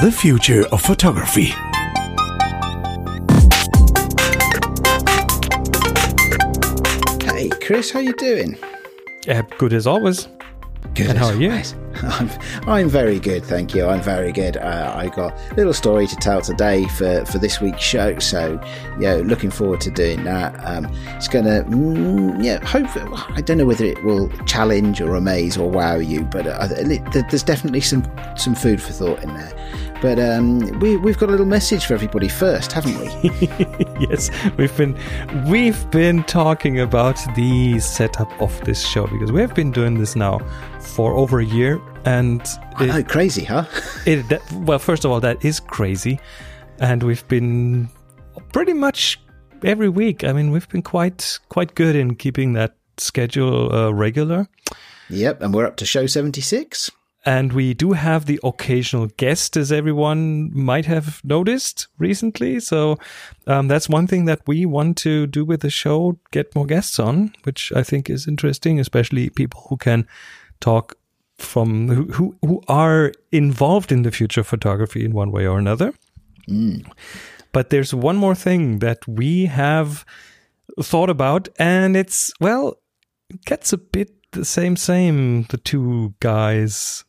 The future of photography. Hey, Chris, how you doing? Uh, good as always. Good. And how are you? I'm, I'm very good, thank you. I'm very good. Uh, I got a little story to tell today for, for this week's show, so yeah, looking forward to doing that. Um, it's gonna, mm, yeah, hopefully, I don't know whether it will challenge or amaze or wow you, but uh, there's definitely some some food for thought in there. But um, we, we've got a little message for everybody first, haven't we? yes, we've been we've been talking about the setup of this show because we have been doing this now for over a year, and I know, crazy, huh? it that, well, first of all, that is crazy, and we've been pretty much every week. I mean, we've been quite quite good in keeping that schedule uh, regular. Yep, and we're up to show seventy six. And we do have the occasional guest, as everyone might have noticed recently. So um, that's one thing that we want to do with the show get more guests on, which I think is interesting, especially people who can talk from who, who, are involved in the future of photography in one way or another. Mm. But there's one more thing that we have thought about, and it's, well, it gets a bit the same, same. The two guys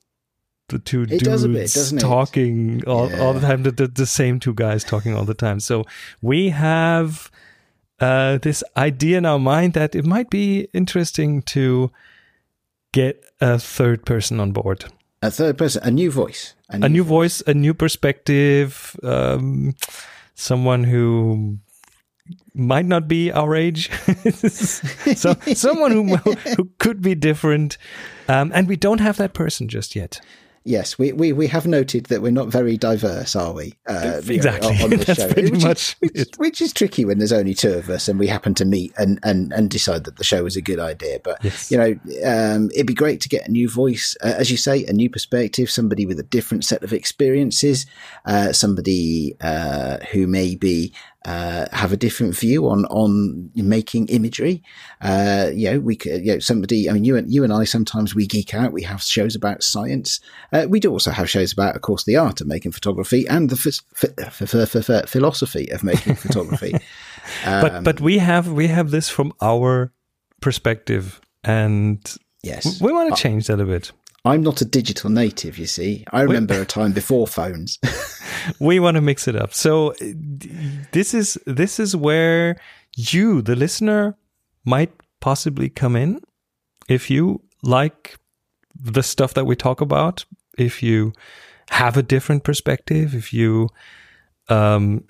the two it dudes bit, talking all, yeah. all, the time, the, the, the, same two guys talking all the time. So we have uh, this idea in our mind that it might be interesting to get a third person on board. A third person, a new voice. A new, a new voice. voice. a new perspective, um, someone who might not be our age, so someone who who could be different, um, and we don't have that person just yet yes, we, we, we have noted that we're not very diverse, are we? Uh, exactly. You know, on the show, pretty which much is, which, which, is tricky when there's only two of us and we happen to meet and, and, and decide that the show is a good idea. But yes. you know, um, it'd be great to get a new voice, uh, as you say, a new perspective, somebody with a different set of experiences, uh, somebody uh, who may be uh, have a different view on on making imagery. Uh, you know, we could, you know, somebody. I mean, you and you and I sometimes we geek out. We have shows about science. Uh, we do also have shows about, of course, the art of making photography and the f- f- f- philosophy of making photography. um, but but we have we have this from our perspective, and yes, we want to change that a bit. I'm not a digital native, you see. I remember a time before phones. we want to mix it up. So this is this is where you, the listener, might possibly come in if you like the stuff that we talk about, if you have a different perspective, if you um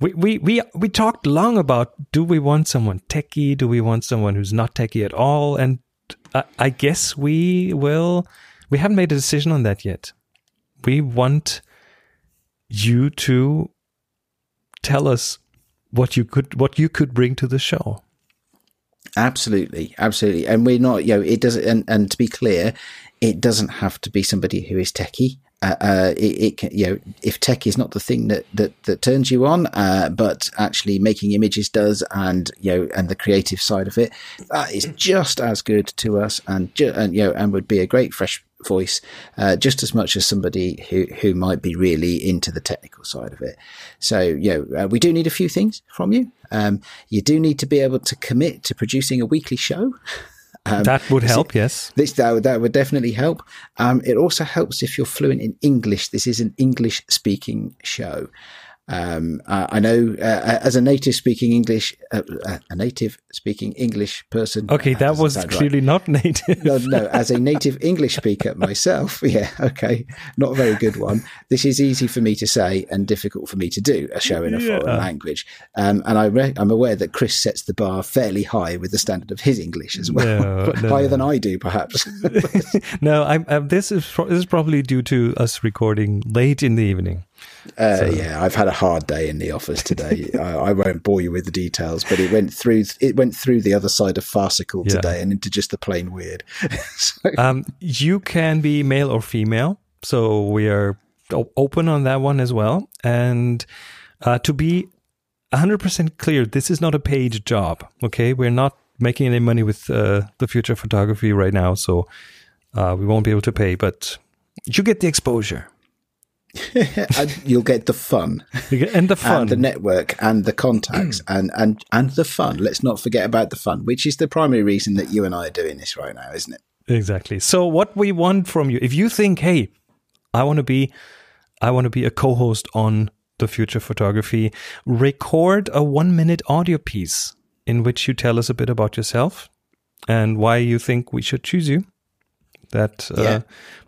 we, we we we talked long about do we want someone techie, do we want someone who's not techie at all, and I guess we will. We haven't made a decision on that yet. We want you to tell us what you could what you could bring to the show. Absolutely, absolutely, and we're not. You know, it doesn't. And, and to be clear, it doesn't have to be somebody who is techie. Uh, uh, it, it, you know, if tech is not the thing that that, that turns you on, uh, but actually making images does, and you know, and the creative side of it, that is just as good to us, and, ju- and you know, and would be a great fresh voice, uh, just as much as somebody who who might be really into the technical side of it. So, you know, uh, we do need a few things from you. Um, you do need to be able to commit to producing a weekly show. Um, that would help, yes. This that, that would definitely help. Um, it also helps if you're fluent in English. This is an English speaking show. Um, uh, I know uh, as a native speaking English, uh, a native speaking English person. Okay, that was clearly right. not native. no, no, as a native English speaker myself, yeah, okay, not a very good one. This is easy for me to say and difficult for me to do a show in a yeah. foreign language. Um, and I re- I'm aware that Chris sets the bar fairly high with the standard of his English as well, no, no. higher than I do, perhaps. no, I'm, I'm, this is pro- this is probably due to us recording late in the evening. Uh, so. Yeah, I've had a hard day in the office today. I, I, won't bore you with the details, but it went through it went through the other side of farcical yeah. today and into just the plain weird. so. um, you can be male or female, so we are open on that one as well. And uh, to be 100% clear, this is not a paid job. Okay, we're not making any money with uh, the future photography right now, so uh, we won't be able to pay, but you get the exposure. and you'll get the fun get- and the fun. and the network and the contacts mm. and, and, and the fun. Let's not forget about the fun, which is the primary reason that you and I are doing this right now, isn't it? Exactly. So what we want from you, if you think, hey, I want to be, I want to be a co-host on the future photography, record a one-minute audio piece in which you tell us a bit about yourself and why you think we should choose you. That uh, Yeah.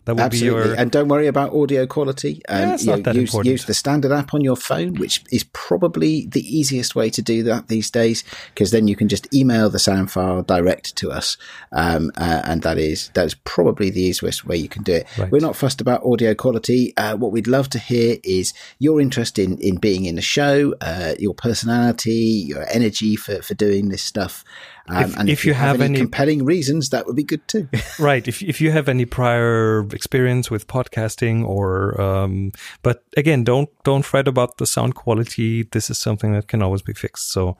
that would Absolutely. be your And don't worry about audio quality. Um, Yeah, it's you not that use, important. use the standard app on your phone, which is probably the easiest way to do that these days, because then you can just email the sound file direct to us, um, uh, and that is that is probably the easiest way you can do it. Right. We're not fussed about audio quality. Uh, what we'd love to hear is your interest in in being in the show, uh, your personality, your energy for for doing this stuff. Um, If- and if you have any- compelling reasons, that would be good too. right. If if you have any prior experience with podcasting or um but again don't don't fret about the sound quality. This is something that can always be fixed. So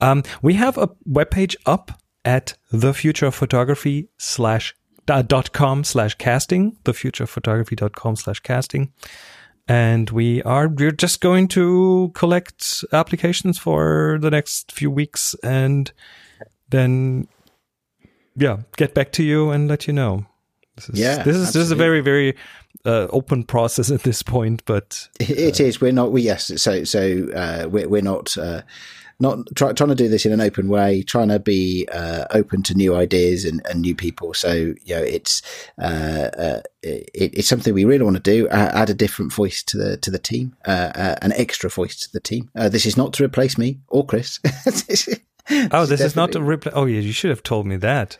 um we have a webpage up at thefuturephotography slash uh, dot com slash casting thefuturephotography.com slash casting. And we are we're just going to collect applications for the next few weeks and then yeah get back to you and let you know this is Yeah, this is this is a very very uh, open process at this point but It is. We're not. We yes. So so uh, we're we're not. Uh, not try, trying to do this in an open way, trying to be uh, open to new ideas and, and new people. So you know, it's uh, uh, it, it's something we really want to do. Uh, add a different voice to the to the team, uh, uh, an extra voice to the team. Uh, this is not to replace me or Chris. oh this is not a reply oh yeah you should have told me that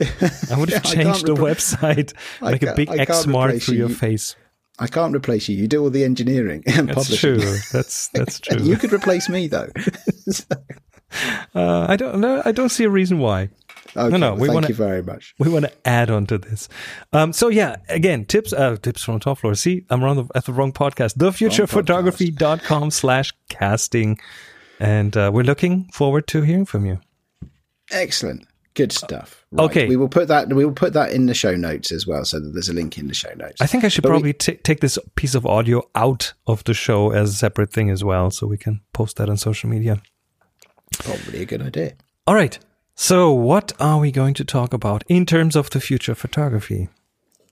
i would have I changed the repl- website I make a big x mark through your face I can't replace you. You do all the engineering and that's publishing. true that's that's true You could replace me though. uh, i don't know i don't see a reason why Okay, no, well, we thank wanna- you very much. we want to add on to this. Um, so yeah, again, tips, uh, tips from the top floor. See, I'm on the, at the wrong podcast, thefuturephotography.com slash casting. And, uh, we're looking forward to hearing from you. Excellent. Good stuff. Right. Okay. We will put that we will put that in the show notes as well, so that there's a link in the show notes. I think I should But we- probably take this piece of audio out of the show as a separate thing as well. So we can post that on social media. Probably a good idea. All right. So what are we going to talk about in terms of the future of photography?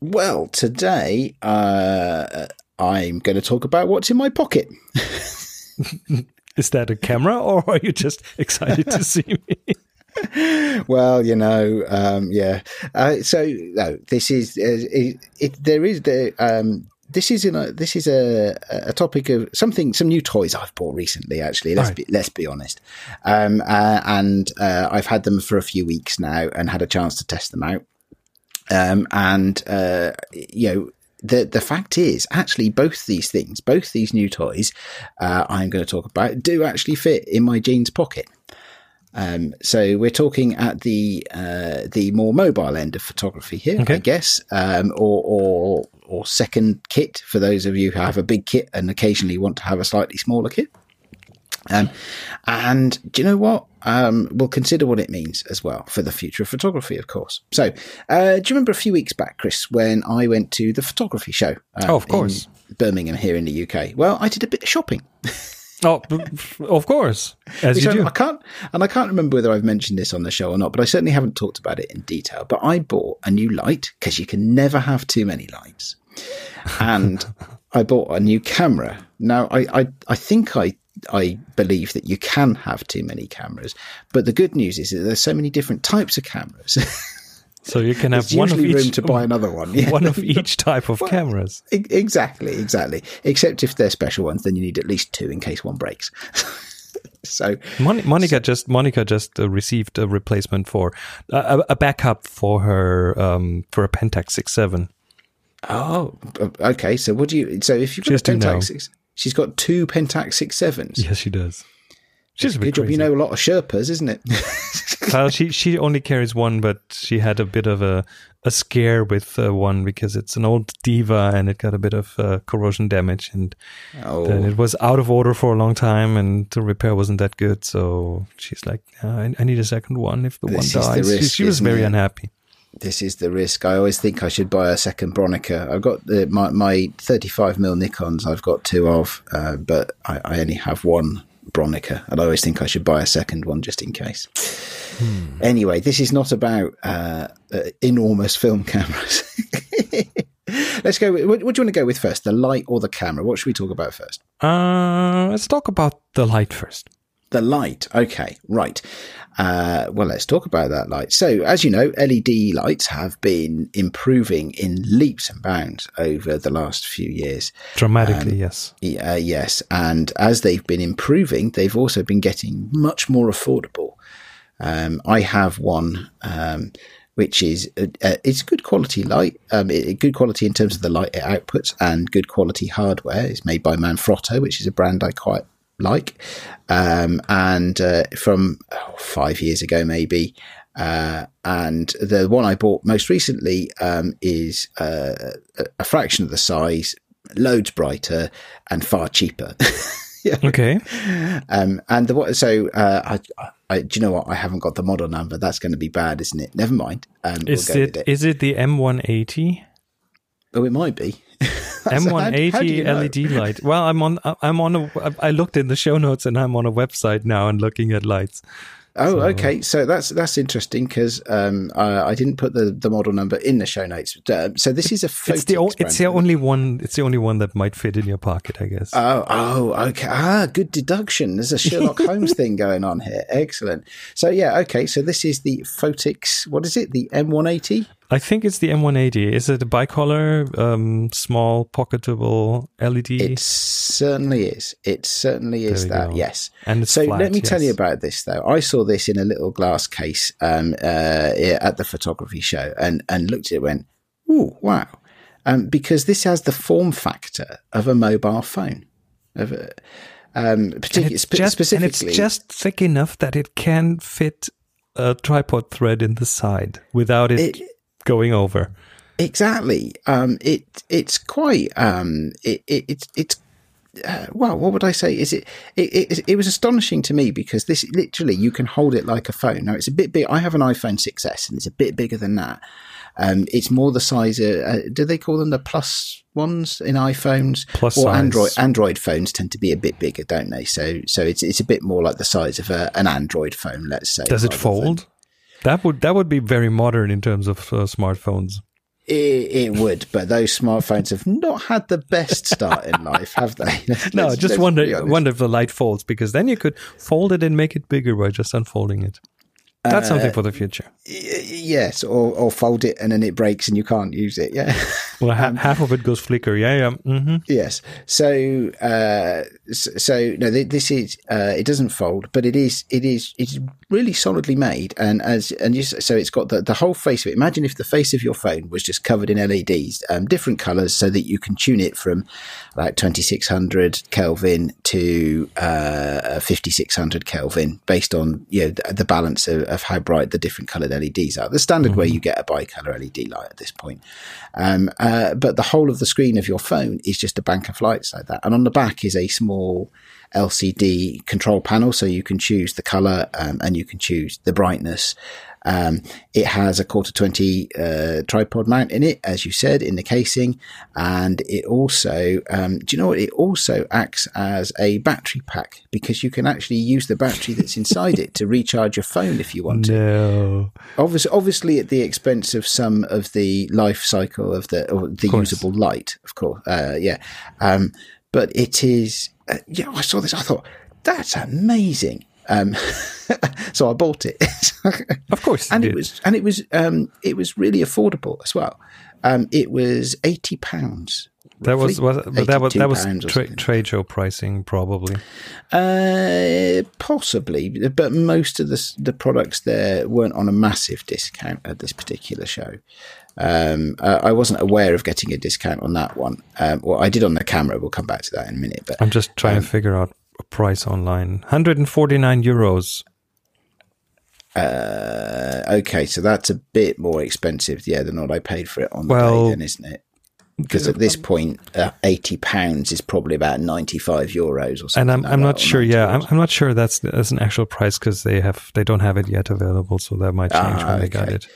Well, today uh, I'm going to talk about what's in my pocket. Is that a camera or are you just excited to see me? well, you know, um, yeah. Uh, so no, this is uh, it, it, there is the um, this is in a this is a a topic of something some new toys I've bought recently. Actually, let's Right. be let's be honest. Um, uh, and uh, I've had them for a few weeks now and had a chance to test them out. Um, and uh, you know. The the fact is, actually, both these things, both these new toys, uh, I'm going to talk about, do actually fit in my jeans pocket. Um, so we're talking at the uh, the more mobile end of photography here, Okay. I guess, um, or, or or second kit for those of you who have a big kit and occasionally want to have a slightly smaller kit. Um, and do you know what? Um, we'll consider what it means as well for the future of photography, of course. So, uh, do you remember a few weeks back, Chris, when I went to the photography show? uh, Oh, of course. in Birmingham here in the UK. Well, I did a bit of shopping. Oh, of course, as you do. I can't, and I can't remember whether I've mentioned this on the show or not, but I certainly haven't talked about it in detail. But I bought a new light because you can never have too many lights, and I bought a new camera. Now, I, I, I think I, I believe that you can have too many cameras, but the good news is that there's so many different types of cameras. So you can have There's one of usually room each to buy another one. Yeah. one of each type of Well, cameras. Exactly, exactly. Except if they're special ones, then you need at least two in case one breaks. so Mon- Monica just Monica just uh, received a replacement for uh, a, backup for her um, for a Pentax six seven. Oh, okay. So what do you? So if you've got Just a. Pentax six, she's got two Pentax six sevens. Yes, she does. She's a bit Good job. You know a lot of Sherpas, isn't it? well, she she only carries one, but she had a bit of a a scare with uh, one because it's an old Diva and it got a bit of uh, corrosion damage, and oh, then it was out of order for a long time, and the repair wasn't that good. So she's like, "Uh, I, I need a second one if the This one dies. She- risk, she was very it? unhappy. This is the risk. I always think I should buy a second Bronica. I've got the, my my 35 mm Nikons. I've got two of, uh, but I, I only have one Bronica, and I always think I should buy a second one just in case. Hmm. Anyway, this is not about uh, uh, enormous film cameras. Let's go. With, what, what, do you want to go with first, the light or the camera? What should we talk about first? Uh, let's talk about the light first. The light. Okay, right. Uh, well, let's talk about that light. So, as you know, LED lights have been improving in leaps and bounds over the last few years. Dramatically, um, yes. Uh, yes. And as they've been improving, they've also been getting much more affordable. Um, I have one. Um, which is uh, uh it's good quality light, um, it, good quality in terms of the light it outputs, and good quality hardware. It's made by Manfrotto, which is a brand I quite like. Um, and uh, from oh, five years ago, maybe. Uh, and the one I bought most recently um, is uh, a fraction of the size, loads brighter, and far cheaper. yeah. Okay. Um, and the so uh, I, I, do you know what? I haven't got the model number. That's going to be bad, isn't it? Never mind. Um, is we'll it, it is it the M180? Oh, it might be. M180 LED light. Well, I'm on. I'm on. A, I looked in the show notes, and I'm on a website now and looking at lights. Oh, so, okay. So that's that's interesting because um, I, I, didn't put the, the model number in the show notes. Uh, so this is a it's the o- it's the only one. It's the only one that might fit in your pocket, I guess. Oh, oh, okay. Ah, good deduction. There's a Sherlock Holmes thing going on here. Excellent. So yeah, okay. So this is the Phottix. What is it? The M180. I think it's the M180. Is it a bicolor, um, small, pocketable LED? It certainly is. It certainly is that. Go. Yes. And so flat, let me yes. tell you about this though. I saw this in a little glass case um, uh, at the photography show, and and looked at it, went, "Ooh, wow!" Um, because this has the form factor of a mobile phone. Of a, um, particularly, spe- just, specifically, and it's just thick enough that it can fit a tripod thread in the side without it, it going over. Exactly. Um, it it's quite um, it, it it's it's uh, well, what would I say? Is it, it, it? It was astonishing to me because this literally you can hold it like a phone. Now it's a bit big. I have an iPhone 6s and it's a bit bigger than that. Um, it's more the size of. Uh, do they call them the plus ones in iPhones? Plus or size. Android Android phones tend to be a bit bigger, don't they? So so it's it's a bit more like the size of a, an Android phone. Let's say. Does it fold? Than, that would that would be very modern in terms of uh, smartphones. It, it, would, but those smartphones have not had the best start in life, have they? no, just wonder wonder if the light folds because then you could fold it and make it bigger by just unfolding it. That's uh, something for the future. Yes, or, or fold it and then it breaks and you can't use it. Yeah. Well, ha- um, half of it goes flicker. Yeah, yeah. Mm-hmm. Yes. So, uh, so no, this is uh, it doesn't fold, but it is it is it's really solidly made, and as and you, so it's got the the whole face of it. Imagine if the face of your phone was just covered in LEDs, um, different colors, so that you can tune it from like twenty six hundred Kelvin to uh, fifty six hundred Kelvin, based on you know the, the balance of, of, how bright the different colored LEDs are. The standard mm-hmm. way you get a bicolor LED light at this point. Um, uh, but the whole of the screen of your phone is just a bank of lights like that. And on the back is a small LCD control panel, so you can choose the color um, and you can choose the brightness. Um, it has a quarter 20 uh, tripod mount in it, as you said, in the casing. And it also, um, do you know what? It also acts as a battery pack because you can actually use the battery that's inside it to recharge your phone if you want to. No. Obviously, obviously at the expense of some of the life cycle of the, the usable light, of course. Uh, yeah. Um, but it is, uh, yeah, I saw this. I thought, that's amazing. Um, so I bought it. of course, and it was and it was um, it was really affordable as well. Um, it was eighty pounds. That was, was but that was that was tra- trade show pricing probably. Uh, possibly, but most of the the products there weren't on a massive discount at this particular show. Um, uh, I wasn't aware of getting a discount on that one. Um, well, I did on the camera. We'll come back to that in a minute. But I'm just trying um, to figure out a price online 149 euros. Uh, okay, so that's a bit more expensive, yeah, than what I paid for it on well, the day, then, isn't it? Because at this point, uh, eighty pounds is probably about ninety-five euros or something. And I'm like I'm not sure. Yeah, I'm, I'm not sure that's that's an actual price because they have they don't have it yet available, so that might change ah, when they got it.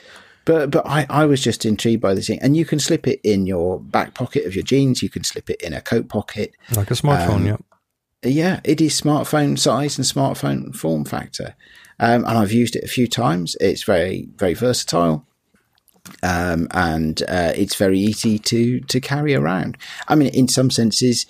but but I, I was just intrigued by this thing, and you can slip it in your back pocket of your jeans. You can slip it in a coat pocket, like a smartphone. Um, yeah, yeah, it is smartphone size and smartphone form factor, um, and I've used it a few times. It's very very versatile. Um, and uh, it's very easy to to carry around. I mean, in some senses,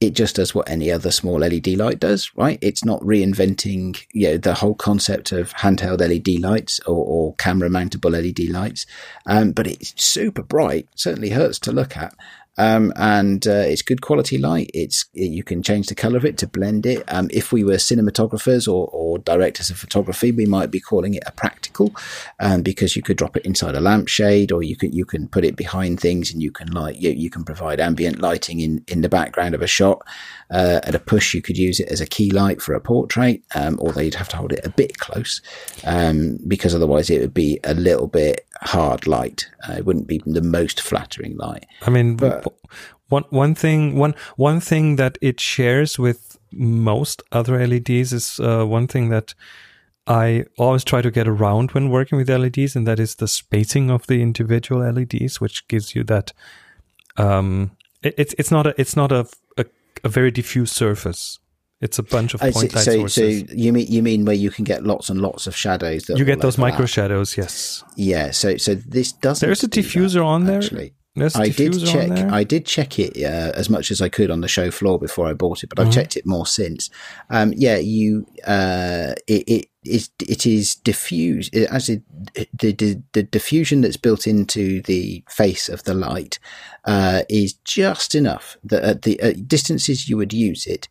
it just does what any other small LED light does, right? It's not reinventing, you know, the whole concept of handheld LED lights or, or camera mountable LED lights. Um, but it's super bright, certainly hurts to look at. Um, and uh, it's good quality light. It's you can change the color of it to blend it. Um, if we were cinematographers or, or, directors of photography, we might be calling it a practical, um, because you could drop it inside a lampshade, or you can you can put it behind things, and you can light you, you can provide ambient lighting in in the background of a shot. Uh, at a push, you could use it as a key light for a portrait, um, although you'd have to hold it a bit close um, because otherwise it would be a little bit hard light. Uh, it wouldn't be the most flattering light. I mean, but, one one thing one one thing that it shares with most other LEDs is uh, one thing that I always try to get around when working with LEDs, and that is the spacing of the individual LEDs, which gives you that. Um, it, it's it's not a it's not a, a, a very diffuse surface. It's a bunch of point so, light so, sources. So you mean you mean where you can get lots and lots of shadows? you get those micro shadows, yes. Yeah. So so this doesn't. There's a diffuser that, on there. Actually. I did check. I did check it uh, as much as I could on the show floor before I bought it, but I've mm-hmm. checked it more since. Um, yeah, you. Uh, it, it is it is diffused as it, the, the, the diffusion that's built into the face of the light uh, is just enough that at the at distances you would use it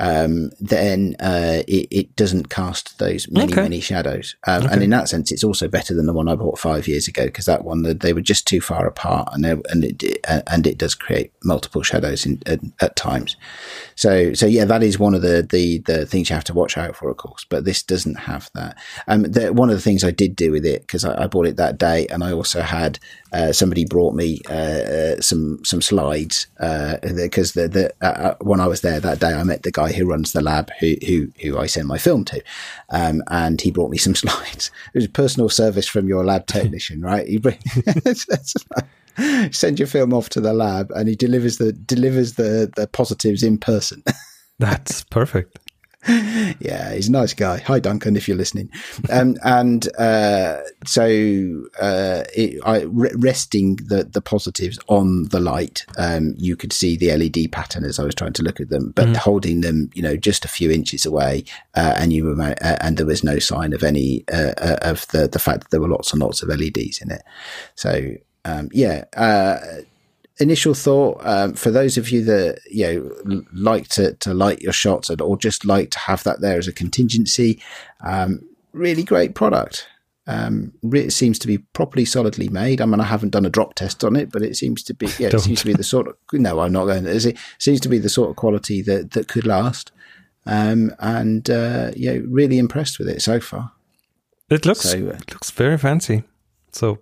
um, then uh, it, it, doesn't cast those many okay. many shadows. Um, okay. And in that sense, it's also better than the one I bought five years ago because that one they were just too far apart, and and it and it does create multiple shadows in, at, at, times. So so yeah, that is one of the, the the things you have to watch out for, of course. But this doesn't have that. Um, the, one of the things I did do with it because I, I, bought it that day, and I also had uh, somebody brought me uh, uh some some slides because uh, the, the uh, when I was there that day, I met the guy who runs the lab who who, who I send my film to, um, and he brought me some slides. It was personal service from your lab technician, right? He bring, send your film off to the lab, and he delivers the delivers the the positives in person. That's perfect. yeah, he's a nice guy. Hi, Duncan, if you're listening. Um, and uh, so, uh, it, I, resting the, the positives on the light, um, you could see the LED pattern as I was trying to look at them, but mm. holding them, you know, just a few inches away, uh, and you were, uh, and there was no sign of any uh, uh, of the the fact that there were lots and lots of LEDs in it. So, um, yeah initial thought um, for those of you that you know like to, to light your shots or just like to have that there as a contingency um, really great product um, it seems to be properly solidly made. I mean, I haven't done a drop test on it, but it seems to be, yeah, it seems to be the sort of, no, I'm not going to, it seems to be the sort of quality that, that could last. Um, and, uh, yeah, really impressed with it so far. It looks, so, uh, it looks very fancy. So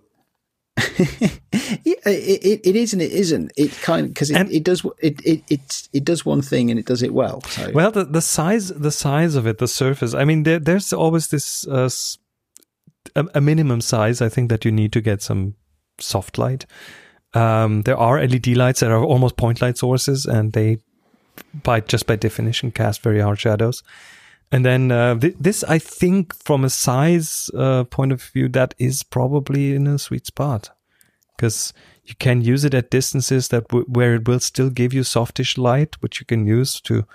it, it, it is and it isn't. It kind of because it, it, does it, it it it does one thing and it does it well. So. Well, the the size the size of it, the surface. I mean, there, there's always this uh, a, a, minimum size. I think that you need to get some soft light. Um, there are LED lights that are almost point light sources, and they by just by definition cast very hard shadows. And then uh, th- this, I think, from a size uh, point of view, that is probably in a sweet spot because you can use it at distances that w- where it will still give you softish light, which you can use to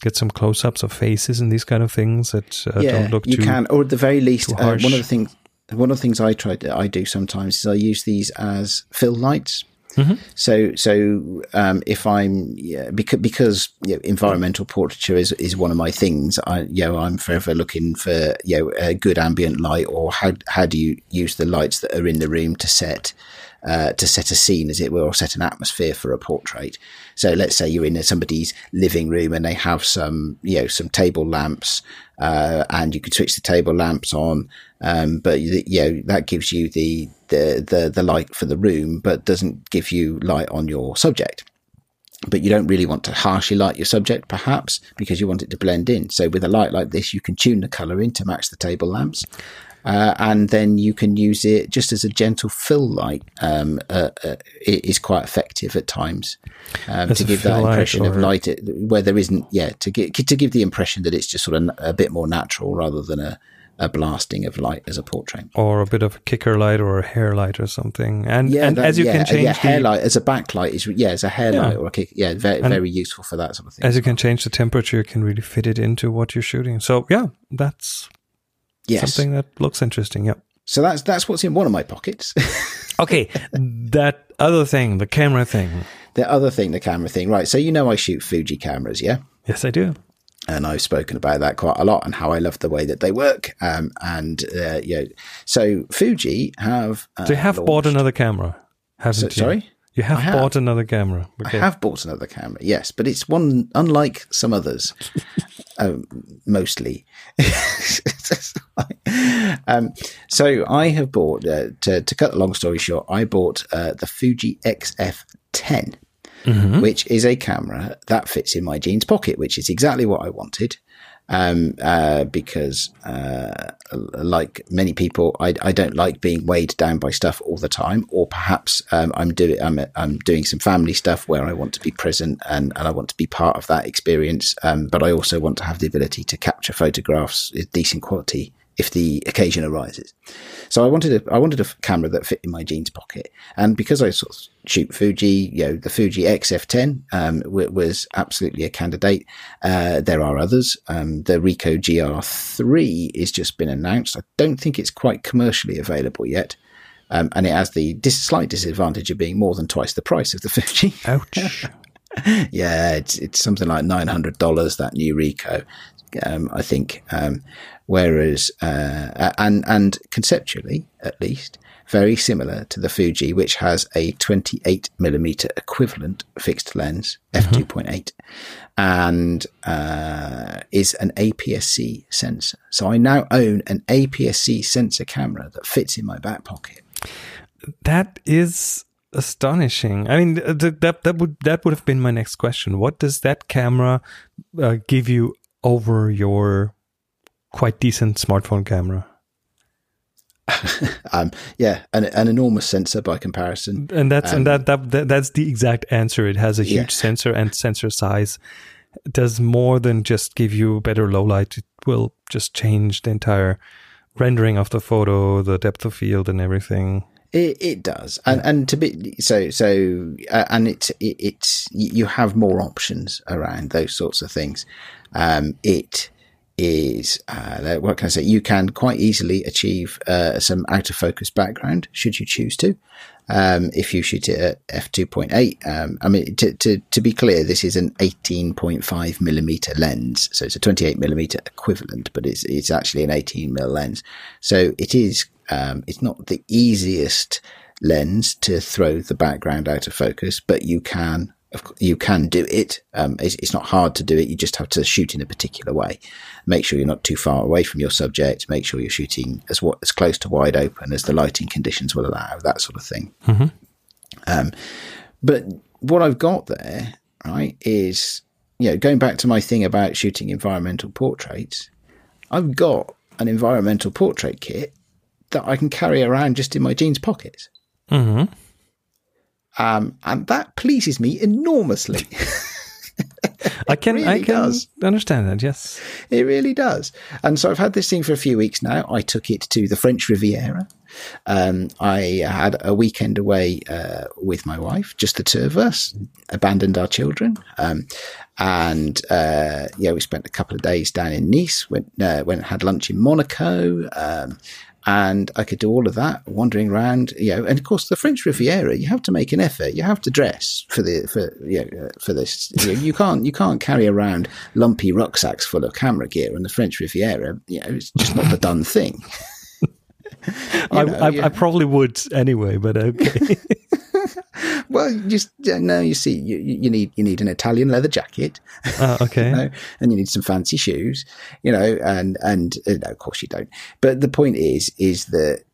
get some close-ups of faces and these kind of things that uh, yeah, don't look you too. You can, or at the very least, uh, one of the things. One of the things I try to, I do sometimes is I use these as fill lights. Mm-hmm. So, so um, if I'm yeah, because because you know, environmental portraiture is, is one of my things. I you know I'm forever looking for you know a good ambient light or how how do you use the lights that are in the room to set uh, to set a scene, as it were, or set an atmosphere for a portrait. So let's say you're in somebody's living room and they have some, you know, some table lamps, uh, and you could switch the table lamps on. Um, but you know, that gives you the, the, the, the light for the room, but doesn't give you light on your subject but you don't really want to harshly light your subject, perhaps, because you want it to blend in. So with a light like this, you can tune the color in to match the table lamps. Uh, and then you can use it just as a gentle fill light. Um, uh, uh, it is quite effective at times um, to give that impression of light it, where there isn't. Yeah, to give to give the impression that it's just sort of a bit more natural rather than a, a blasting of light as a portrait. or a bit of a kicker light or a hair light or something. And Yeah, and that- as you yeah, can change yeah, the, hair light as a backlight is yeah as a hair Yeah. light or a kick, yeah very, And- very useful for that sort of thing. as you can change the temperature, you can really fit it into what you're shooting. So yeah, that's yes, something that looks interesting. Yep. so that's that's what's in one of my pockets. Okay, that other thing, the camera thing. the other thing, the camera thing, right? So you know I shoot Fuji cameras, yeah. Yes, I do. and I've spoken about that quite a lot and how I love the way that they work. Um, and uh, you know, so Fuji have uh, So you have bought another camera, haven't So- you? sorry? You have, have. bought another camera. I Okay. have bought another camera, yes, but it's one unlike some others, um, mostly. um, so I have bought, uh, to, to cut the long story short, I bought uh, the Fuji XF10, which is a camera that fits in my jeans pocket, which is exactly what I wanted. Um, uh, because, uh, like many people, I, I don't like being weighed down by stuff all the time, or perhaps um, I'm doing I'm, I'm doing some family stuff where I want to be present and, and I want to be part of that experience. Um, but I also want to have the ability to capture photographs decent quality if the occasion arises. So I wanted a I wanted a camera that fit in my jeans pocket, and because I sort of shoot Fuji, you know, the Fuji XF10 um, w- was absolutely a candidate. Uh, there are others. Um, the Ricoh GR3 has just been announced. I don't think it's quite commercially available yet. Um, and it has the dis- slight disadvantage of being more than twice the price of the Fuji. Ouch. Yeah, it's it's something like nine hundred dollars that new Ricoh, um, I think. Um, whereas uh, and and conceptually, at least, very similar to the Fuji, which has a twenty eight millimeter equivalent fixed lens f two point eight, and uh, is an APS-C sensor. So I now own an APS-C sensor camera that fits in my back pocket. That is astonishing. I mean, th- that that would that would have been my next question. What does that camera uh, give you over your quite decent smartphone camera? Um, yeah, an, an enormous sensor by comparison. And that's and that, that that that's the exact answer. It has a huge Yeah. sensor and sensor size does more than just give you better low light. It will just change the entire rendering of the photo, the depth of field, and everything. It, it does, and and to be so so, uh, and it's it, it's you have more options around those sorts of things. Um, it is uh, what can I say? You can quite easily achieve uh, some out of focus background should you choose to. Um, if you shoot it at f two point eight, um, I mean to, to to be clear, this is an eighteen point five millimeter lens, so it's a twenty eight millimeter equivalent, but it's it's actually an eighteen mil lens. So it is um, it's not the easiest lens to throw the background out of focus, but you can of you can do it. Um, it's, it's not hard to do it. You just have to shoot in a particular way. Make sure you're not too far away from your subject. Make sure you're shooting as what as close to wide open as the lighting conditions will allow. That sort of thing. Um, but what I've got there, right, is you know going back to my thing about shooting environmental portraits. I've got an environmental portrait kit that I can carry around just in my jeans pockets. hmm Um, and that pleases me enormously. I can I can does. understand that. Yes. it really does. And so I've had this thing for a few weeks now. I took it to the French Riviera. Um, I had a weekend away uh, with my wife, just the two of us, abandoned our children. Um, and uh, yeah, we spent a couple of days down in Nice, went, uh, went and had lunch in Monaco. Um, and I could do all of that wandering around, you know. And of course, the French Riviera, you have to make an effort. You have to dress for the for you know, uh, for this. You, know, you can't you can't carry around lumpy rucksacks full of camera gear on the French Riviera. You know, it's just not the done thing. I, know, I, yeah. I probably would anyway, but okay. Well, you just no. You see, you, you you need you need an Italian leather jacket, uh, okay. you know, and you need some fancy shoes, you know, and and uh, no, of course you don't. But the point is, is that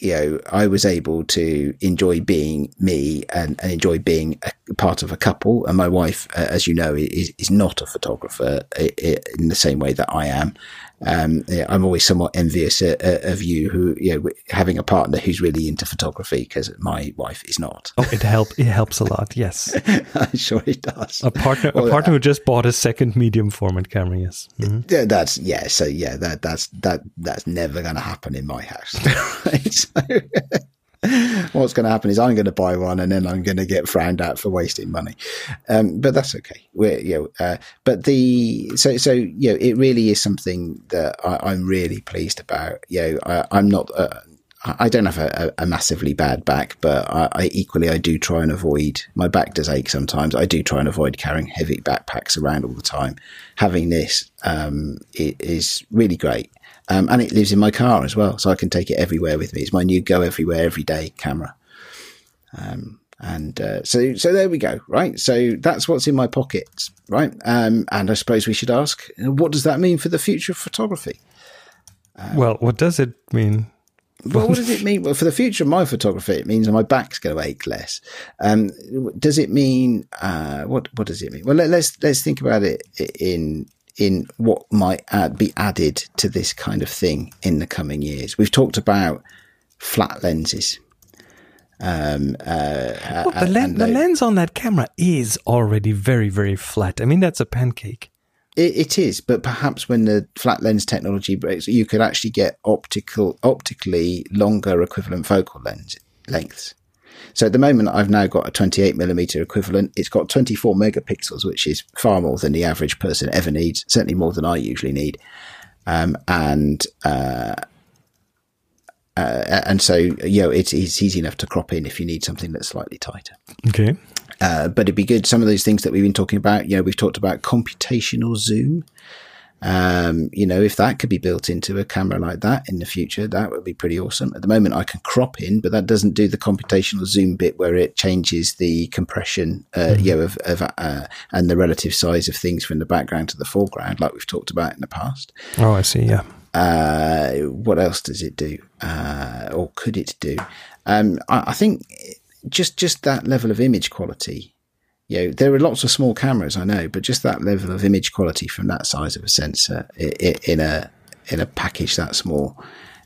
you know I was able to enjoy being me and, and enjoy being a part of a couple, and my wife, uh, as you know, is is not a photographer in the same way that I am. Um, I'm always somewhat envious uh, uh, of you, who you know, having a partner who's really into photography, because my wife is not. Oh, it help it helps a lot. Yes, I'm sure it does. A partner, well, a partner uh, who just bought a second medium format camera. Yes, mm-hmm. that's yeah. So yeah, that that's that that's never going to happen in my house. what's going to happen is I'm going to buy one and then I'm going to get frowned at for wasting money. Um, but that's okay. We're, you know, uh, but the, so, so, you know, it really is something that I, am really pleased about. You know, I, am not, uh, I don't have a, a, massively bad back, but I, I, equally I do try and avoid. My back does ache sometimes. I do try and avoid carrying heavy backpacks around all the time. Having this um, is really great. Um, and it lives in my car as well, so I can take it everywhere with me. It's my new go everywhere, every day camera. Um, and uh, so, so there we go, right? So that's what's in my pockets, right? Um, and I suppose we should ask, what does that mean for the future of photography? Um, well, what does it mean? well, what does it mean? Well, for the future of my photography, it means my back's going to ache less. Um, does it mean uh, what? What does it mean? Well, let, us let's think about it in in what might add, be added to this kind of thing in the coming years. We've talked about flat lenses. Um, uh, well, the, len- the lens on that camera is already very, very flat. I mean, that's a pancake. It, it is, but perhaps when the flat lens technology breaks, you could actually get optical, optically longer equivalent focal lens lengths. So at the moment, I've now got a 28 millimeter equivalent. It's got 24 megapixels, which is far more than the average person ever needs, certainly more than I usually need. Um, and, uh, uh, and so, you know, it's, it's easy enough to crop in if you need something that's slightly tighter. Okay. Uh, but it'd be good. Some of those things that we've been talking about, you know, we've talked about computational zoom. Um, you know, if that could be built into a camera like that in the future, that would be pretty awesome. At the moment, I can crop in, but that doesn't do the computational zoom bit where it changes the compression, uh, mm-hmm. you know, of, of uh, and the relative size of things from the background to the foreground, like we've talked about in the past. Oh, I see. Yeah. Uh, what else does it do, uh, or could it do? Um, I, I think just just that level of image quality you know, there are lots of small cameras, I know, but just that level of image quality from that size of a sensor in a in a package that small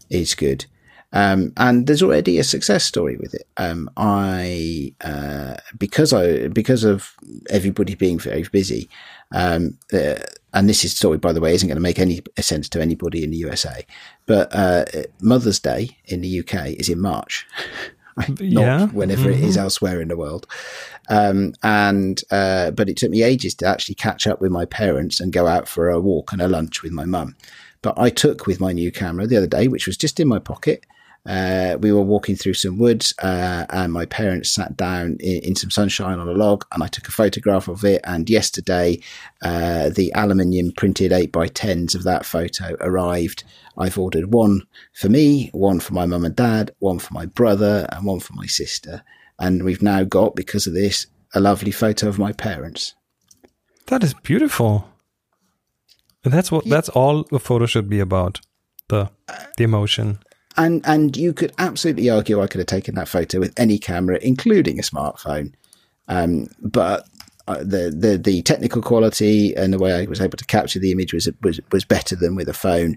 is good. Um, and there's already a success story with it. Um, I uh, because I because of everybody being very busy, um, uh, and this is story by the way isn't going to make any sense to anybody in the USA, but uh, Mother's Day in the UK is in March. not yeah. whenever mm-hmm. it is mm-hmm. elsewhere in the world. Um, and uh, but it took me ages to actually catch up with my parents and go out for a walk and a lunch with my mum. But I took with my new camera the other day, which was just in my pocket. Uh, we were walking through some woods, uh, and my parents sat down in, in, some sunshine on a log, and I took a photograph of it. And yesterday, uh, the aluminium printed eight by tens of that photo arrived. I've ordered one for me, one for my mum and dad, one for my brother, and one for my sister. And we've now got, because of this, a lovely photo of my parents. That is beautiful. And that's what yeah. that's all a photo should be about. The the emotion. And and you could absolutely argue I could have taken that photo with any camera, including a smartphone. Um, but uh, the, the the technical quality and the way I was able to capture the image was was was better than with a phone.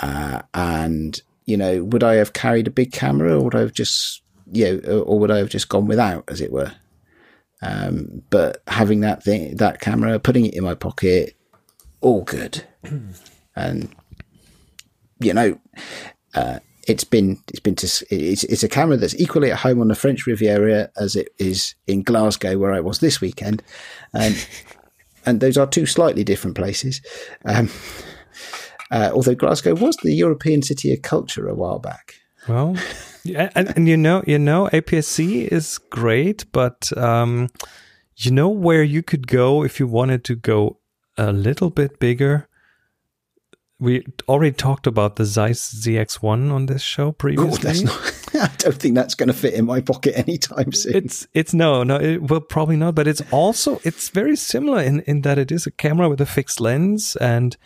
Uh, and you know, would I have carried a big camera, or would I have just you know, or would I have just gone without, as it were? Um, but having that thing, that camera, putting it in my pocket, all good. and you know, uh, it's been it's been to, it's it's a camera that's equally at home on the French Riviera as it is in Glasgow, where I was this weekend, and and those are two slightly different places. Um, uh, although Glasgow was the European City of Culture a while back. Well, and, and, you know, you know, APS-C is great, but um, you know where you could go if you wanted to go a little bit bigger. We already talked about the Zeiss ZX1 on this show previously. not, I don't think that's going to fit in my pocket anytime soon. It's it's no no it will probably not, but it's also it's very similar in in that it is a camera with a fixed lens and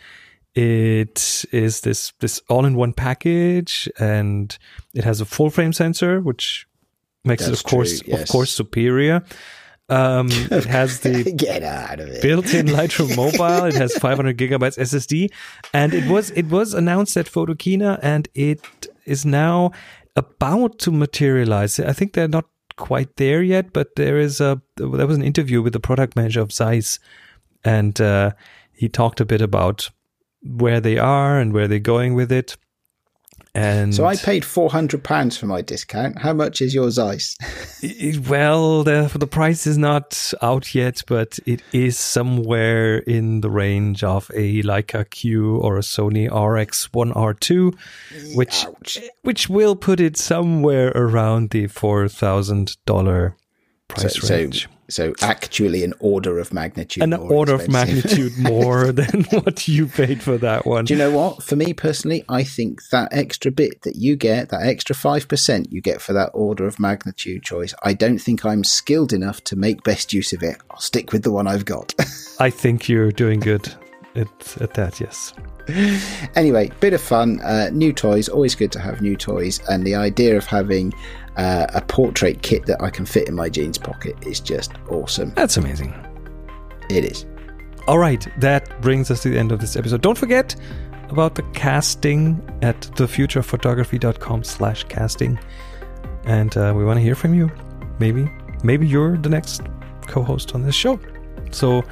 it is this this all-in-one package, and it has a full frame sensor, which makes That's it, of course, yes. of course, superior. Um, it has the Get out of it. built-in Lightroom mobile. It has 500 gigabytes SSD, and it was it was announced at Photokina, and it is now about to materialize. I think they're not quite there yet, but there is a there was an interview with the product manager of Zeiss, and uh, he talked a bit about where they are and where they're going with it. And So I paid four hundred pounds for my discount. How much is your Zeiss? Well, the the price is not out yet, but it is somewhere in the range of a Leica Q or a Sony RX1 R2, which Ouch. which will put it somewhere around the four thousand dollar price so, range. so actually, an order of magnitude. An more order of magnitude more than what you paid for that one. Do you know what? For me personally, I think that extra bit that you get, that extra 5% you get for that order of magnitude choice, I don't think I'm skilled enough to make best use of it. I'll stick with the one I've got. I think you're doing good at, at that. Yes. anyway, bit of fun. Uh, new toys, always good to have new toys. And the idea of having uh, a portrait kit that I can fit in my jeans pocket is just awesome. That's amazing. It is. All right, that brings us to the end of this episode. Don't forget about the casting at thefuturephotography.com slash casting. And uh, we want to hear from you. Maybe, maybe you're the next co-host on this show. So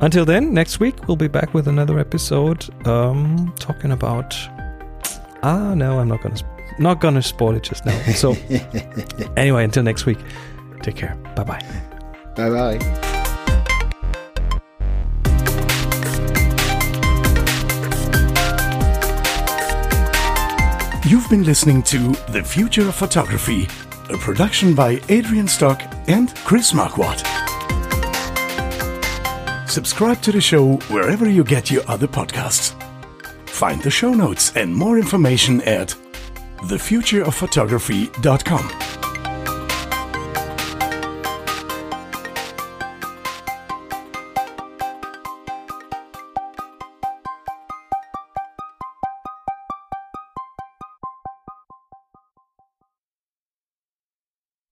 until then, next week we'll be back with another episode um, talking about. Ah, no, I'm not gonna sp- not gonna spoil it just now. So anyway, until next week, take care. Bye bye. Bye bye. You've been listening to The Future of Photography, a production by Adrian Stock and Chris Marquardt. Subscribe to the show wherever you get your other podcasts. Find the show notes and more information at thefutureofphotography.com.